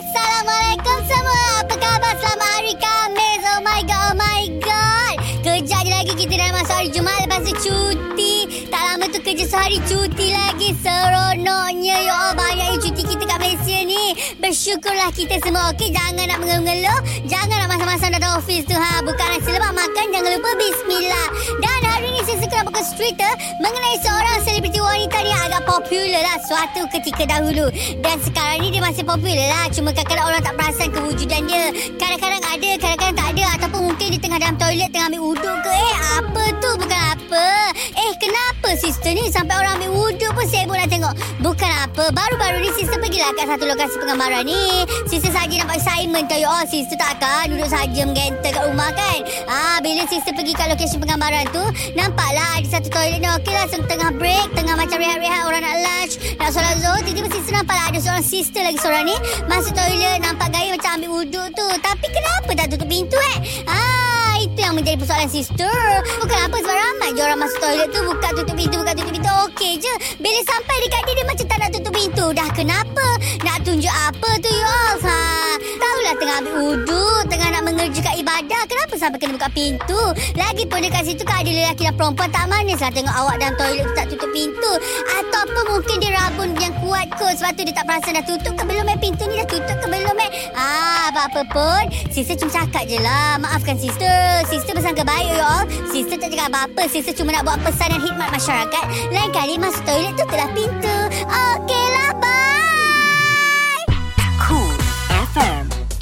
Assalamualaikum semua. Apa khabar? Selamat hari Khamis. Oh my god, oh my god. Kejap je lagi kita dah masuk hari Jumaat lepas tu cuti. Tak lama tu kerja sehari cuti lagi. Seronoknya. Ya Allah, banyaknya cuti kita kat Malaysia ni. Bersyukurlah kita semua. Okey, jangan nak mengeluh-ngeluh. Jangan nak masam-masam datang office tu. Ha, bukan nasi lemak makan. Jangan lupa bismillah. Dan hari ni saya suka buka cerita mengenai seorang selebriti wanita ni agak popular lah suatu ketika dahulu. Dan sekarang ni dia masih popular lah. Cuma kadang-kadang orang tak perasan kewujudan dia. Kadang-kadang ada, kadang-kadang tak ada. Ataupun mungkin dia tengah dalam toilet tengah ambil wuduk ke. Eh, apa tu? Bukan apa. Eh, kenapa sister ni sampai orang ambil wuduk pun sibuk nak tengok. Bukan apa. Baru-baru ni sister pergilah kat satu lokasi penggambaran ni. Sister saja nampak assignment tau. Oh, sister takkan duduk saja menggentar kat rumah kan. Ah, bila sister pergi kat lokasi penggambaran tu, nampaklah ada satu toilet ni. Okey lah, tengah break, tengah macam rehat-rehat orang nak lunch, nak solat zuhur. Tiba-tiba sister nampaklah ada seorang sister lagi seorang ni masuk toilet, nampak gaya macam ambil wuduk tu. Tapi kenapa tak tutup pintu eh? Ah, itu yang menjadi persoalan sister. Bukan apa sebab ramai je orang masuk toilet tu buka tutup pintu, buka tutup pintu. Okey je. Bila sampai dekat dia, dia macam tak nak tutup pintu. Dah kenapa? Nak tunjuk apa tu you all? Ha, tahulah tengah ambil wuduk, tengah nak mengerjakan ibadah. Kenapa sampai kena buka pintu? Lagipun dekat situ kan ada lelaki dan perempuan tak manis lah tengok awak dalam toilet tu tak tutup pintu. Ataupun mungkin dia rabun yang kuat kot. Sebab tu dia tak perasan dah tutup ke belum eh pintu ni dah tutup ke belum eh. Ah, apa-apa pun. Sister cuma cakap je lah. Maafkan sister. Sister bersangka baik you all. Sister tak cakap apa-apa. Sister cuma nak buat pesanan khidmat masyarakat. Lain kali masuk toilet tutuplah pintu. Okey lah, bye.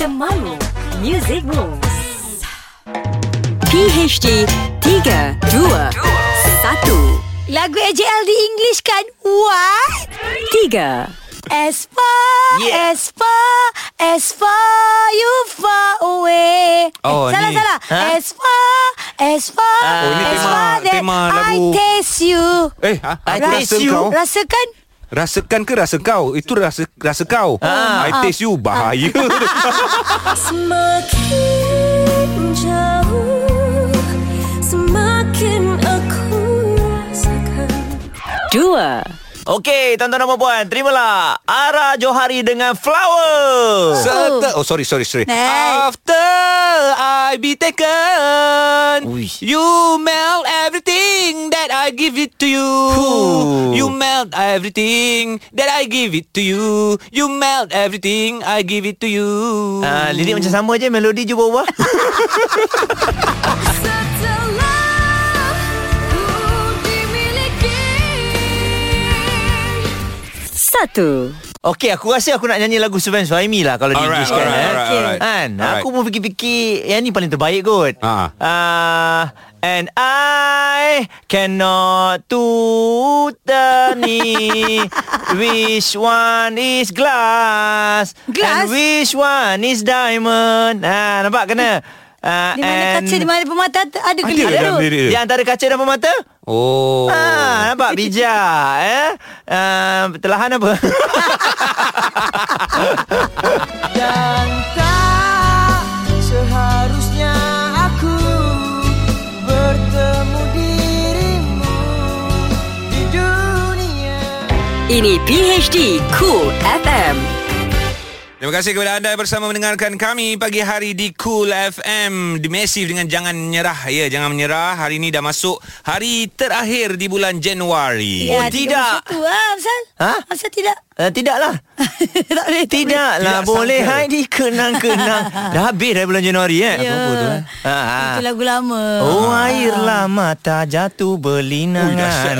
Temanmu Music Rules PHD 3 2 1 Lagu AJL di English kan? What? 3 As far, Yeah. as far, as far you far away. Oh, eh, salah, ni. salah. Ha? As far, as far, Oh, as tema- far that tema I lagu. taste you. Eh, ha? I taste you. Rasakan? Rasakan ke rasa kau? Itu rasa rasa kau. Ah. I taste you bahaya. Semakin jauh Semakin aku rasakan 2 Okey, tuan-tuan dan puan-puan, terimalah Ara Johari dengan Flower. Serta Oh sorry sorry sorry Hey. After I be taken Ui. You melt everything That I give it to you Huh. You melt everything That I give it to you You melt everything I give it to you Ah, lirik macam sama je, melodi je berubah. 1 Okey, aku rasa aku nak nyanyi lagu Suven Suhaimi lah kalau di Alright, English kan. alright, eh. alright, alright. Kan, Alright. aku pun fikir-fikir yang ni paling terbaik kot. Ah. Ah, and I cannot to me which one is glass, Glass? and which one is diamond. Ah, nampak kena? Ah, Di mana kaca, di mana pemata ada Ada kelip ke dalam tu. lirik? Di antara kaca dan pemata? Oh Ah, nampak bijak eh. Uh, pertelahan apa? Dan tak seharusnya aku bertemu dirimu di dunia Ini PHD Cool FM Terima kasih kepada anda bersama mendengarkan kami pagi hari di Cool FM di Massive dengan Jangan Menyerah. Ya, jangan menyerah. Hari ini dah masuk hari terakhir di bulan Januari. Oh, tidak. Tu, Asal? Ha? Asal tidak? Uh, tidaklah. tak boleh. tak Tidaklah Tidak boleh hai dikenang-kenang. Dah habis dah bulan Januari eh. Ya. Apa tu eh? Ha, ha. Itu lagu lama. Oh airlah mata jatuh berlinangan.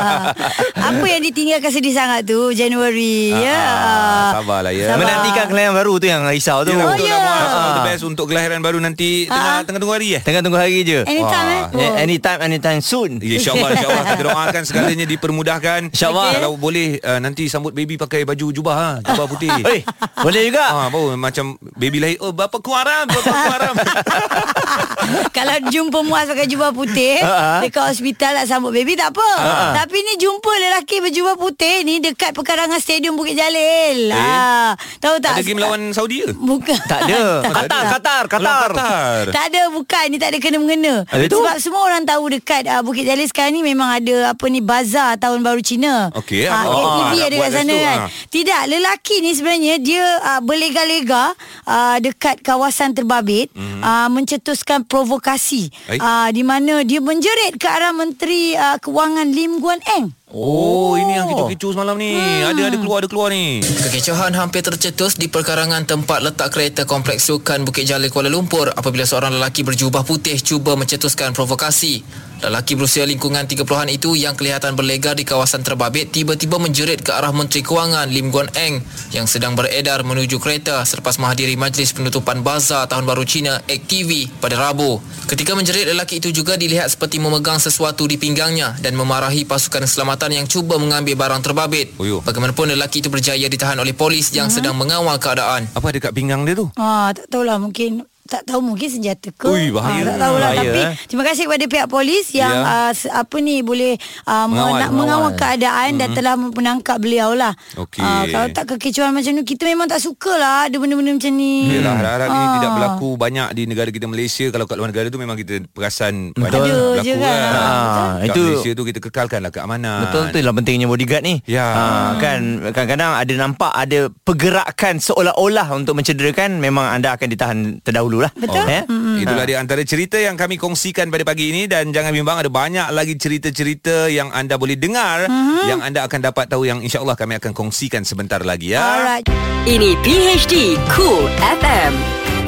Apa yang ditinggalkan sedih sangat tu Januari ya. Ah, sabarlah ya. Sabar. Menantikan kelahiran baru tu yang risau tu. Yelah, Oh, ya. lah. All the Ah. best untuk kelahiran baru nanti tengah Ah. tengah tunggu hari eh. Tengah tunggu hari je. Anytime eh. Anytime, anytime soon. Ya, InsyaAllah, insyaAllah kita doakan segalanya dipermudahkan. InsyaAllah. Kalau boleh uh, nanti sambut baby pakai baju jubah ha, jubah putih. Eh, boleh juga. Ah, baru macam baby lahir. Oh, bapa ku haram, bapa ku haram. Kalau jumpa Muaz pakai jubah putih Ha-ha. Dekat hospital nak sambut baby tak apa Tapi ni jumpa lelaki berjubah putih ni Dekat pekarangan stadium Bukit Jalil ha. Tahu tak Ada game lawan Saudi ke? Bukan Tak ada. Qatar, Qatar, Qatar. Qatar. Tak ada bukan Ni tak ada kena-mengena Habis tu? Sebab semua orang tahu dekat uh, Bukit Jalil sekarang ni Memang ada Apa ni Bazar Tahun Baru Cina Okey, Ah? ATV Ah, ada buat kat kat sana situ, kan ah. Tidak Lelaki ni sebenarnya Dia uh, berlega-lega uh, Dekat kawasan terbabit Mhm. uh, Mencetuskan provokasi uh, Di mana dia menjerit Ke arah Menteri uh, Kewangan Lim Guan Eng Oh, ini yang kecoh-kecoh semalam ni. Ada ada keluar ada keluar ni. Kekecohan hampir tercetus di perkarangan tempat letak kereta Kompleks Sukan Bukit Jalil Kuala Lumpur apabila seorang lelaki berjubah putih cuba mencetuskan provokasi. Lelaki berusia lingkungan 30-an itu yang kelihatan berlegar di kawasan terbabit tiba-tiba menjerit ke arah Menteri Kewangan Lim Guan Eng yang sedang beredar menuju kereta selepas menghadiri majlis penutupan bazar Tahun Baru Cina ACTV pada Rabu. Ketika menjerit lelaki itu juga dilihat seperti memegang sesuatu di pinggangnya dan memarahi pasukan keselamatan yang cuba mengambil barang terbabit. Oh, yo. Bagaimanapun lelaki itu berjaya ditahan oleh polis yang sedang mengawal keadaan. Apa ada kat pinggang dia tu? Ah, tak tahulah mungkin tak tahu mungkin senjata ke. Ui, bahaya. Ah, tak tahulah Bahaya, tapi eh. terima kasih kepada pihak polis yang Ya. uh, apa ni boleh uh, Mengawal, mengawal, mengawal keadaan dan telah menangkap beliau lah. Okey. Ah, kalau tak kekecohan macam ni kita memang tak suka lah ada benda-benda macam ni. Yelah harap-harap ini Ah. tidak berlaku banyak di negara kita Malaysia Kalau kat luar negara tu memang kita perasan banyak Ada berlaku je kan. Ah, Kat itu- Malaysia tu kita kekalkanlah keamanan Betul tu lah pentingnya bodyguard ni. Ya. Ha, kan kadang-kadang ada nampak ada pergerakan seolah-olah untuk mencederakan memang anda akan ditahan terdahulu lah. Betul. Eh? Itulah dia antara cerita yang kami kongsikan pada pagi ini dan jangan bimbang ada banyak lagi cerita-cerita yang anda boleh dengar yang anda akan dapat tahu yang insya-Allah kami akan kongsikan sebentar lagi ya. Alright. Ini PHD Cool FM.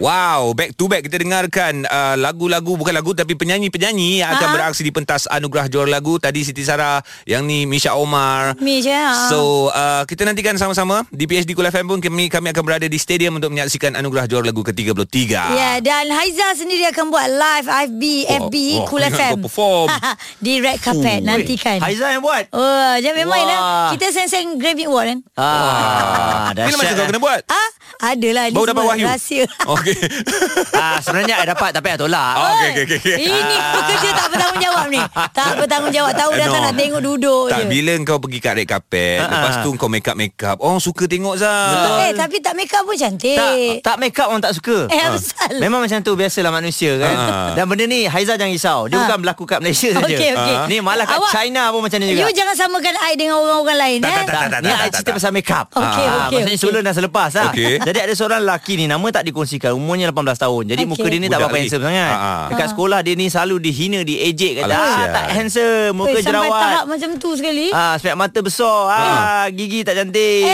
Wow, back to back kita dengarkan uh, lagu-lagu bukan lagu tapi penyanyi-penyanyi yang akan Ha? beraksi di pentas anugerah juara lagu. Tadi Siti Sarah, yang ni Misha Omar. Mish ya. So uh, kita nantikan sama-sama di PHD Kul FM pun kami kami akan berada di stadium untuk menyaksikan anugerah juara lagu ke-33. Ya dan Haiza sendiri akan buat live FB Oh, FB oh, ingat FM. kau perform. Di red carpet nantikan. Haiza yang buat. Oh, jangan Wah. lah. Kita seng-seng Grammy Award kan. Ah, Bila masa kau kena buat? Ah, adalah Baru dapat wahyu. rahsia. Okey. ah, sebenarnya I dapat tapi I tolak. Oh, okey okey okey. Ini pekerja tak bertanggungjawab ni. Tak bertanggungjawab. Tahu dah No. tak nak tengok duduk Tak je. bila kau pergi kat red carpet, Ha-ha. lepas tu kau make up make up. Orang suka tengok Zah. Eh, tapi tak make up pun cantik. Tak, tak make up orang tak suka. Eh, Ah. asal. Memang macam tu biasalah manusia kan. Ah. Dan benda ni Haiza jangan risau. Dia Ah. bukan berlaku kat Malaysia saja. Okey, okey. Ni malah kat Awak- China pun macam ni juga. You jangan samakan I dengan orang-orang lain Tak, eh. tak, tak, tak, Ni I cerita pasal make up. Okey, Ah, okey, Maksudnya sebelum dan selepas lah. Jadi ada seorang lelaki ni nama tak dikongsikan. Umurnya 18 tahun. Jadi Okey. muka dia ni tak Budak berapa lagi. handsome sangat. Ah, ah. Dekat sekolah dia ni selalu dihina, diejek kata Alah, ah, tak handsome, muka Oi, sampai tahap jerawat. macam tu sekali. Ah, sepek mata besar. Ah, gigi tak cantik.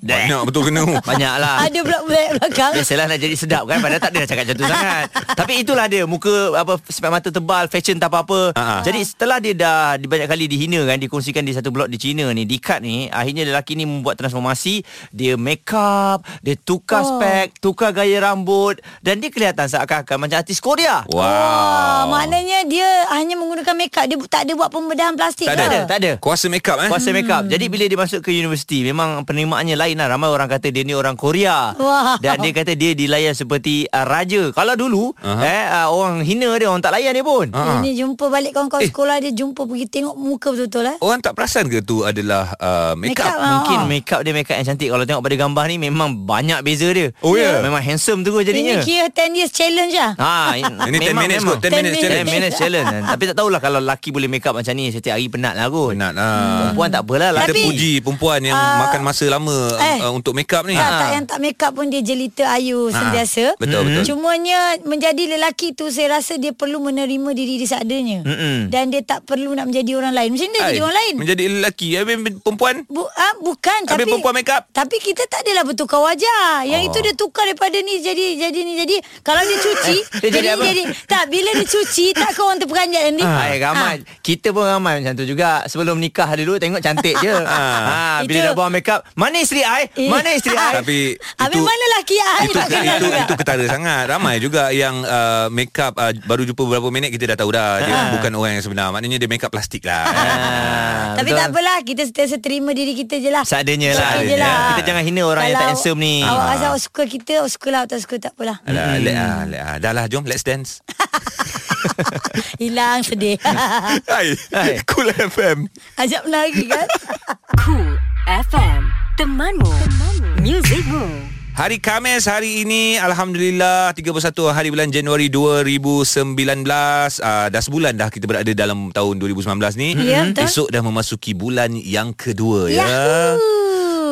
Dah. Banyak betul kena. Banyak lah. Ada pula belakang. Biasalah nak jadi sedap kan Padahal tak ada nak cakap macam tu sangat Tapi itulah dia Muka apa Sepek mata tebal Fashion tak apa-apa Ha, ha. Jadi setelah dia dah di Banyak kali dihina kan Dikongsikan di satu blog di China ni Di cut ni Akhirnya lelaki ni membuat transformasi Dia make up Dia tukar Oh. spek Tukar gaya rambut Dan dia kelihatan seakan-akan Macam artis Korea Wow. Wah, maknanya dia hanya menggunakan make up. Dia tak ada buat pembedahan plastik Tak ke? Tak ada Tak ada Kuasa make up eh? Kuasa make up Jadi bila dia masuk ke universiti Memang penerimaannya lain lah Ramai orang kata Dia ni orang Korea Wah. Dan dia kata Dia dilayan seperti uh, Raja Kalau dulu Aha. eh, uh, Orang hina dia Orang tak layan dia pun Ha. Ini jumpa balik kawan-kawan Eh. sekolah dia jumpa pergi tengok muka betul-betul eh. Orang tak perasan ke tu adalah uh, make, Make up up? lah. Mungkin Ah. make up dia make up yang cantik Kalau tengok pada gambar ni Memang banyak beza dia Oh, ya? Memang handsome tu jadinya Ini kira 10 years challenge lah. Ha, Ini 10 minutes kot 10 minutes 10 challenge 10 minutes challenge Tapi tak tahulah Kalau lelaki boleh make up macam ni Setiap hari penat lah kot Penat lah Perempuan tak apalah Kita Tapi- puji perempuan yang Ah, makan masa lama eh. uh, untuk make up ni Tak, tak yang tak make up pun dia jelita ayu Ah, sentiasa. betul, betul. Cumanya menjadi lelaki tu saya rasa dia perlu menerima diri dia seadanya. Mm-mm. Dan dia tak perlu nak menjadi orang lain. Macam dia Ai, jadi orang lain. Menjadi lelaki Habis perempuan Bu, ah, bukan Habis tapi perempuan make up Tapi kita tak adalah bertukar wajah. Yang Oh. itu dia tukar daripada ni jadi jadi ni jadi. Kalau dia cuci Dia jadi jadi jadi. Tak bila dia cuci tak kau orang terperanjat nanti. Hai ramai. Kita pun ramai macam tu juga. Sebelum nikah dulu Tengok cantik je. Ha, Bila Itu- dah buang make up Mana isteri I? Eh. Mana isteri I? Tapi Habis itu mana lelaki ai itu, itu, juga. itu ketara sangat. Ramai juga yang uh, make up uh, Baru jumpa beberapa minit Kita dah tahu dah Dia bukan orang yang sebenar. Maknanya dia make up plastik lah. Ah, Tapi betul. tak apalah Kita sentiasa terima diri kita je lah. Seadanya lah. Seadanya lah. Kita jangan hina orang yang tak Kalau handsome ni. Awak Ah. asal awak suka kita Awak suka lah Tak suka tak apalah. Alah, let, ah, let, ah. Dah lah jom let's dance. Hilang sedih. Hai Hai. Cool FM Ajak menari kan? Cool FM Temanmu, Temanmu. Musicmu. Hari Khamis hari ini Alhamdulillah 31 hari bulan Januari 2019 uh, Dah sebulan dah kita berada dalam tahun 2019 ni. Ya, betul. Esok dah memasuki bulan yang kedua ya. Yahoo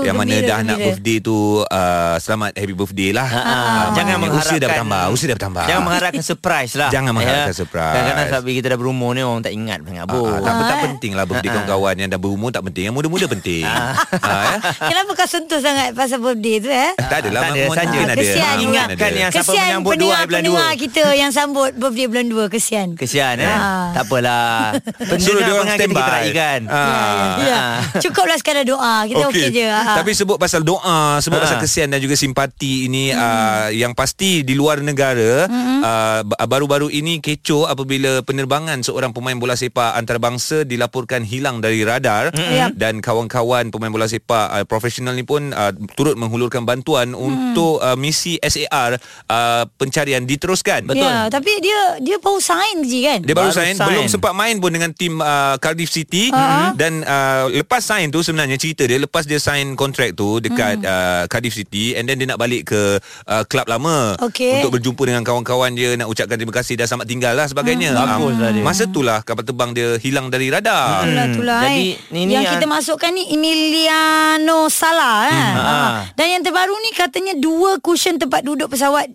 Yang mana gembira, dah nak gembira. birthday tu uh, Selamat happy birthday lah Ah, Ah, jangan maknanya mengharapkan Usia dah bertambah Usia dah bertambah Jangan mengharapkan surprise lah Jangan mengharapkan surprise. Kadang-kadang sampai kita dah berumur ni Orang tak ingat sangat Ah, Bo ah, tak, tak Ah, eh. penting lah Birthday Ah, ah. kawan-kawan Yang dah berumur tak penting Yang muda-muda penting ah, ya? Kenapa kau sentuh sangat pasal birthday tu eh? Tak adalah Tak ada, saja. Kesian. Ingatkan yang siapa menyambut dua hari bulan dua pendengar kita yang sambut birthday bulan dua kesian. Kesian eh. Tak apalah Suruh dia orang kita kita raikan Ah. Ya. Cukuplah sekadar doa. Kita Okey. je. Ah. Tapi sebut pasal doa, sebut Ha. pasal kesian dan juga simpati ini uh, yang pasti di luar negara uh, ba- baru-baru ini kecoh apabila penerbangan seorang pemain bola sepak antarabangsa dilaporkan hilang dari radar Yap. dan kawan-kawan pemain bola sepak uh, profesional ni pun uh, turut menghulurkan bantuan untuk uh, misi SAR uh, pencarian diteruskan. Ya, tapi dia dia baru sign je kan? Dia baru, Baru sign, sign. belum sempat main pun dengan tim uh, Cardiff City Ha. dan uh, lepas sign tu sebenarnya cerita dia lepas dia sign kontrak tu dekat Hmm. uh, Cardiff City and then dia nak balik ke uh, klub lama Okey. untuk berjumpa dengan kawan-kawan dia nak ucapkan terima kasih dan selamat tinggal lah sebagainya. Hmm. Bagus lah dia. Masa tu lah kapal terbang dia hilang dari radar. Itulah, Hmm. itulah. Jadi, eh. ini yang yang- kita masukkan ni Emiliano Sala eh. Hmm. Ha. Dan yang terbaru ni katanya dua cushion tempat duduk pesawat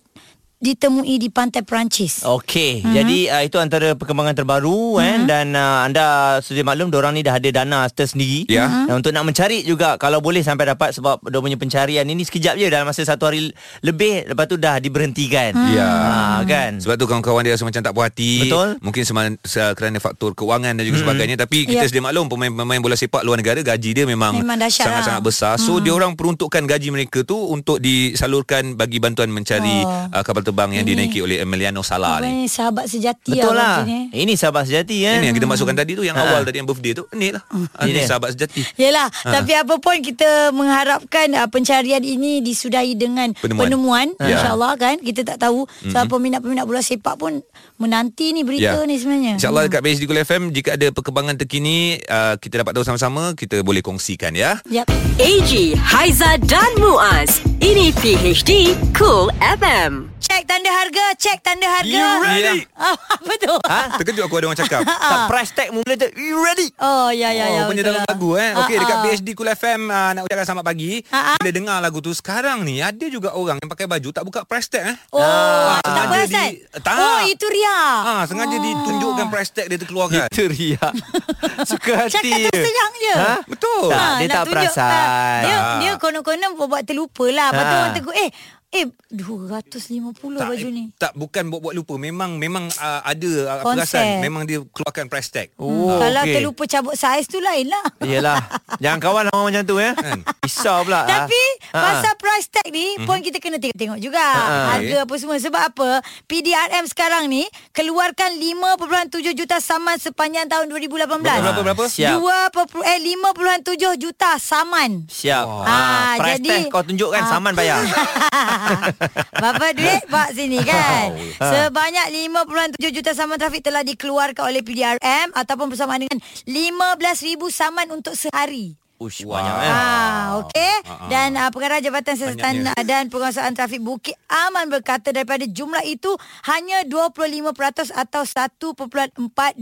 ditemui di pantai Perancis. Okey, mm-hmm. jadi uh, itu antara perkembangan terbaru mm-hmm. eh dan uh, anda sedia maklum diorang ni dah ada dana tersendiri Ya. Mhm. Dan untuk nak mencari juga kalau boleh sampai dapat sebab dia punya pencarian ini sekejap je dalam masa satu hari lebih lepas tu dah diberhentikan. Ya. Ha, kan. Sebab tu kawan-kawan dia rasa macam tak puas hati Betul. Mungkin sema- se- kerana faktor keuangan dan juga sebagainya Tapi kita Yep. sedia maklum Pemain-pemain bola sepak luar negara Gaji dia memang, Memang dahsyat Sangat-sangat lah. besar So dia orang peruntukkan gaji mereka tu Untuk disalurkan bagi bantuan mencari Oh. uh, kapal terbang Yang dinaiki oleh Emiliano Sala ni ni sahabat sejati Betul lah. maksudnya. Ini sahabat sejati eh. Ini yang kita masukkan tadi tu Yang Ha. awal tadi yang birthday tu Ni lah Ah, Ini Ni dia. sahabat sejati Yelah, Ha. tapi apa pun kita mengharapkan uh, pencarian ini disudahi dengan Penemuan. penemuan, Ya. insyaAllah kan. Kita tak tahu sebab peminat-peminat bola sepak pun menanti ni berita Ya. ni sebenarnya. InsyaAllah dekat PHD Kul FM Jika ada perkembangan terkini uh, Kita dapat tahu sama-sama Kita boleh kongsikan ya Yap. AG, Haiza dan Muaz. Ini PHD Cool FM. Cek tanda harga, cek tanda harga. You ready? Ah, apa tu? Ha? Terkejut aku ada orang cakap Tak price tag mula tu. You ready? Oh, ya, ya, ya. Oh, punya betul dalam lah. lagu eh. Okey Ah, dekat ah. PHD Cool FM uh, nak ucapkan selamat pagi. Ah, ah. Bila dengar lagu tu sekarang ni ada juga orang yang pakai baju tak buka price tag eh. Oh, Ah, tak perasan? di- tak. Oh, itu Ria. Ah, sengaja oh. ditunjukkan price tag dia terkeluarkan. Itu Ria. Suka hati Cakap terus terang je. Ha? Betul. Tak, Ah, dia tak tunjuk, perasan. ah, Dia, Tak. dia konon-konon buat terlupa lah. Lepas tu Ah. orang tegur, eh, eh 250 tak, baju eh, ni. tak bukan buat-buat lupa memang memang uh, ada uh, perasan memang dia keluarkan price tag Oh, Kalau okey. terlupa cabut saiz tu lain lah. Yelah Jangan kawan orang macam tu ya Kan? Risau pula Tapi Ah. pasal price tag ni pun kita kena tengok-tengok juga Ah. harga apa semua sebab apa PDRM sekarang ni keluarkan 5.7 juta saman sepanjang tahun 2018. Berapa, berapa? Siap 2 eh 5.7 juta saman. Siap Ah, ah, Price jadi- tag kau tunjukkan Ah. Saman bayar Berapa duit Pak sini kan Ha. Sebanyak 5.7 juta saman trafik telah dikeluarkan oleh PDRM Ataupun bersama dengan 15,000 saman untuk sehari Ush Wow. banyak eh Ah, okey. Ah, ah. Dan uh, pengarah Jabatan Siasatan dan Penguasaan Trafik Bukit Aman berkata daripada jumlah itu hanya 25% atau 1.425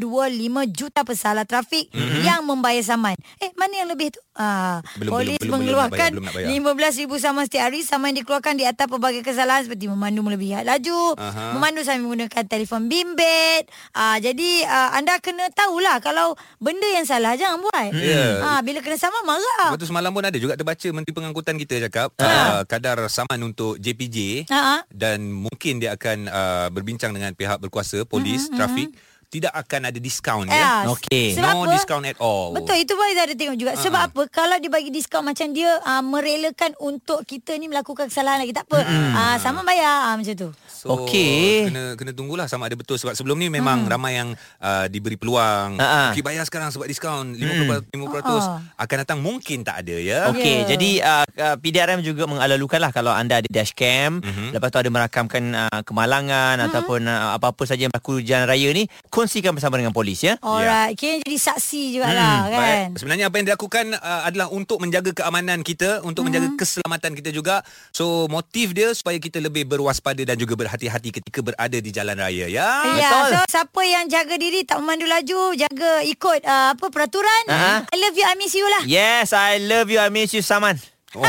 juta pesalah trafik mm-hmm. yang membayar saman. Eh, mana yang lebih tu? Ah, Belum, polis belum, belum, belum mengeluarkan bayar, belum nak bayar. 15,000 saman setiap hari. Saman yang dikeluarkan di atas pelbagai kesalahan seperti memandu melebihi had laju, Aha. memandu sambil menggunakan telefon bimbit. Ah, jadi ah, anda kena tahulah kalau benda yang salah jangan buat. Ya. Ah, bila kena saman marah. Lepas tu semalam pun ada juga terbaca Menteri Pengangkutan kita cakap Ha. uh, kadar saman untuk JPJ Ha. dan mungkin dia akan uh, berbincang dengan pihak berkuasa polis trafik tidak akan ada diskaun Ya, ya. Okey. sebab No apa? discount at all. Betul itu pun saya ada tengok juga. Sebab apa? Kalau dia bagi diskaun macam dia uh, merelakan untuk kita ni melakukan kesalahan lagi tak apa. Ah sama bayar ah, macam tu. So Okey. kena kena tunggulah sama ada betul sebab sebelum ni memang ramai yang uh, diberi peluang Ha-ha. okey bayar sekarang sebab diskaun 50% 50% Ha. akan datang mungkin tak ada ya. Okey, Ya. jadi uh, uh, PDRM juga mengalalukan lah kalau anda ada dashcam, mm-hmm. lepas tu ada merakamkan uh, kemalangan mm-hmm. ataupun uh, apa-apa saja yang berlaku jalan raya ni, kongsikan bersama dengan polis ya. Alright. Kira jadi saksi jugalah Hmm, kan. Baik. Sebenarnya apa yang dilakukan uh, adalah untuk menjaga keamanan kita, untuk menjaga keselamatan kita juga. So motif dia supaya kita lebih berwaspada dan juga berhati-hati ketika berada di jalan raya ya. Ya, Betul. so siapa yang jaga diri tak memandu laju, jaga ikut uh, apa peraturan. Ha. I love you, I miss you lah. Yes, I love you, I miss you Saman.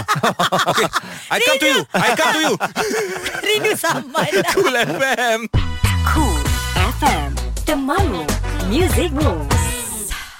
Okay I come to you I come to you Rindu sama lah. Cool FM Cool FM Temanmu Music Rules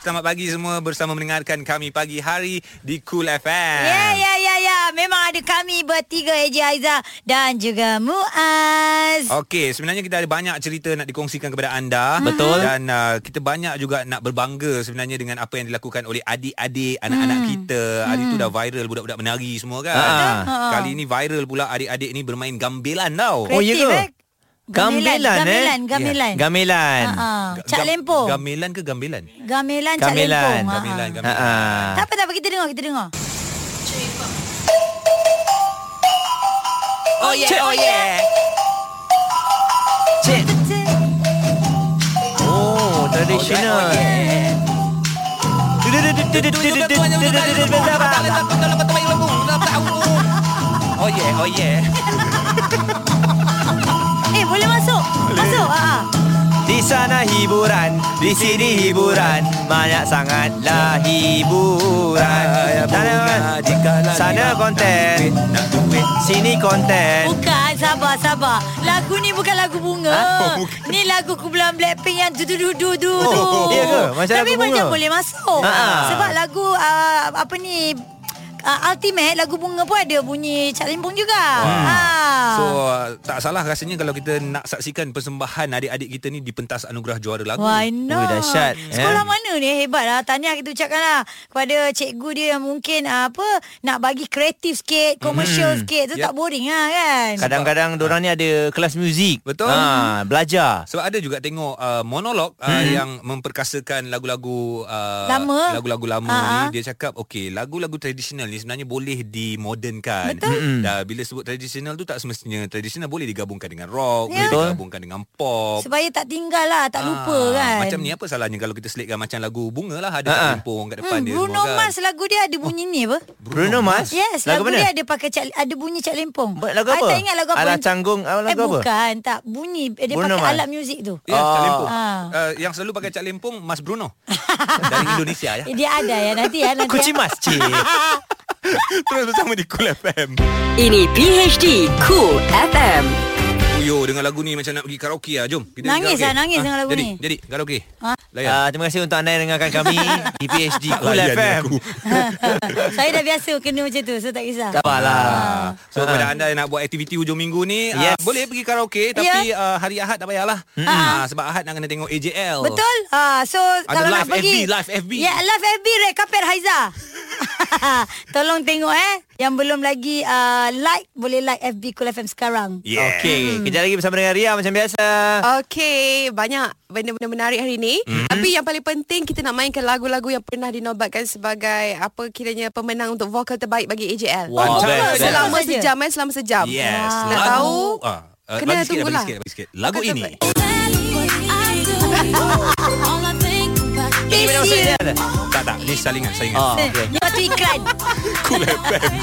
Selamat pagi semua bersama mendengarkan kami pagi hari di Cool FM. Ya, ya, ya, ya. Memang ada kami bertiga, Eji Aiza dan juga Muaz. Okey, sebenarnya kita ada banyak cerita nak dikongsikan kepada anda. Betul. Dan uh, kita banyak juga nak berbangga sebenarnya dengan apa yang dilakukan oleh adik-adik, anak-anak kita. Hari tu dah viral budak-budak menari semua kan. Ah. Kali ni viral pula adik-adik ni bermain gambelan tau. Oh, ya Kreatif, ke? eh? Gamelan, eh? Gamelan, gamelan. Gamelan. Ha, ha. Ga- Cak Lempong. Gamelan ke gambelan? Gamelan Cak. Lempong. Ha, Gamelan, ha. gamelan. Ha, ha. Tak apa, tak apa. Kita dengar, kita dengar. Oh yeah, oh yeah. Cik. Oh, tradisional. Oh yeah, oh yeah. Eh, boleh masuk? Masuk. Ha, ha. Di sana hiburan, di sini hiburan, banyak sangatlah hiburan. Sana, sana konten, sini konten. Bukan, sabar, sabar. Lagu ni bukan lagu bunga. Ha? Ni lagu kumpulan Blackpink yang du du du du du. Oh, iya ke? Macam Tapi lagu bunga? macam boleh masuk. Ha, ha. Sebab lagu uh, apa ni uh, Ultimate lagu bunga pun ada bunyi Cak Limpong juga. Ha. So uh, tak salah rasanya kalau kita nak saksikan persembahan adik-adik kita ni di pentas anugerah juara lagu. Why not? Ui, dahsyat, Sekolah eh. mana ni hebat lah. Tahniah kita ucapkan lah kepada cikgu dia yang mungkin uh, apa nak bagi kreatif sikit, komersial sikit. Tu Yep. tak boring lah kan. Kadang-kadang dorang ni ada kelas muzik. Betul. Ha, belajar. Sebab ada juga tengok uh, monolog uh, Hmm. yang memperkasakan lagu-lagu uh, Lama. lagu-lagu lama Ha-ha. ni dia cakap okey lagu-lagu tradisional ni sebenarnya boleh dimodernkan. Betul. Dan bila sebut tradisional tu tak semestinya tradisional boleh digabungkan dengan rock, Ya. boleh Betul. digabungkan dengan pop. Supaya tak tinggal lah, tak lupa Ah, kan. Macam ni apa salahnya kalau kita selitkan macam lagu bunga lah ada Ha-ha. Cak Limpong kat depan Hmm, dia Bruno semua kan. Mars lagu dia ada bunyi ni apa? Bruno Mars? Yes, Lagu lagu, mana? dia ada pakai cak, ada bunyi Cak Lempong. Ba- lagu I apa? tak ingat lagu apa. Yang- canggung, ah, lagu eh, apa? bukan, tak. Bunyi eh, dia Bruno pakai Mars. alat muzik tu. Ya, Cak Oh. Limpong. Ah. Uh, yang selalu pakai Cak Limpong Mas Bruno. Dari Indonesia ya. Dia ada ya nanti ya nanti. Kucing mas, cik. Terus bersama di Cool FM. Ini PHD Cool FM Yo dengan lagu ni macam nak pergi karaoke lah. Jom. Kita Nangis lah, nangis Ah, dengan lagu jadi, ni. Jadi, karaoke. Ha? Layan. Uh, terima kasih untuk anda yang dengarkan kami di PhD Cool FM. Saya dah biasa kena macam tu, so tak kisah. Tak apalah. So kepada anda yang nak buat aktiviti hujung minggu ni Yes. uh, Boleh pergi karaoke Tapi uh, hari Ahad tak payahlah uh, Sebab Ahad nak kena tengok AJL Betul? Ha, so kalau nak live pergi FB, live FB. Ya, live FB Red Carpet Haiza. Tolong tengok eh. Yang belum lagi uh, like boleh like FB Cool FM sekarang. Yeah Okey, kejap lagi bersama dengan Ria macam biasa. Okey, banyak benda-benda menarik hari ni. Mm-hmm. Tapi yang paling penting kita nak mainkan lagu-lagu yang pernah dinobatkan sebagai apa kiranya pemenang untuk vokal terbaik bagi AJL. Wow, Oh, best, best. Selama Saja. sejam eh, selama sejam. Yes Nak Lagu tahu? ah, uh, Kena tunggulah. bagi sikit, bagi sikit. Lagu Akan ini? Tak tak. Ni salingan Salingan. Oh, Eh, okey. Ni waktu iklan. Cool FM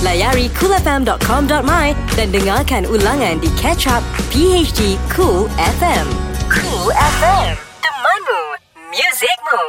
Layari coolfm.com.my Dan dengarkan ulangan di Catch Up PHD Cool FM Cool FM Temanmu. Musicmu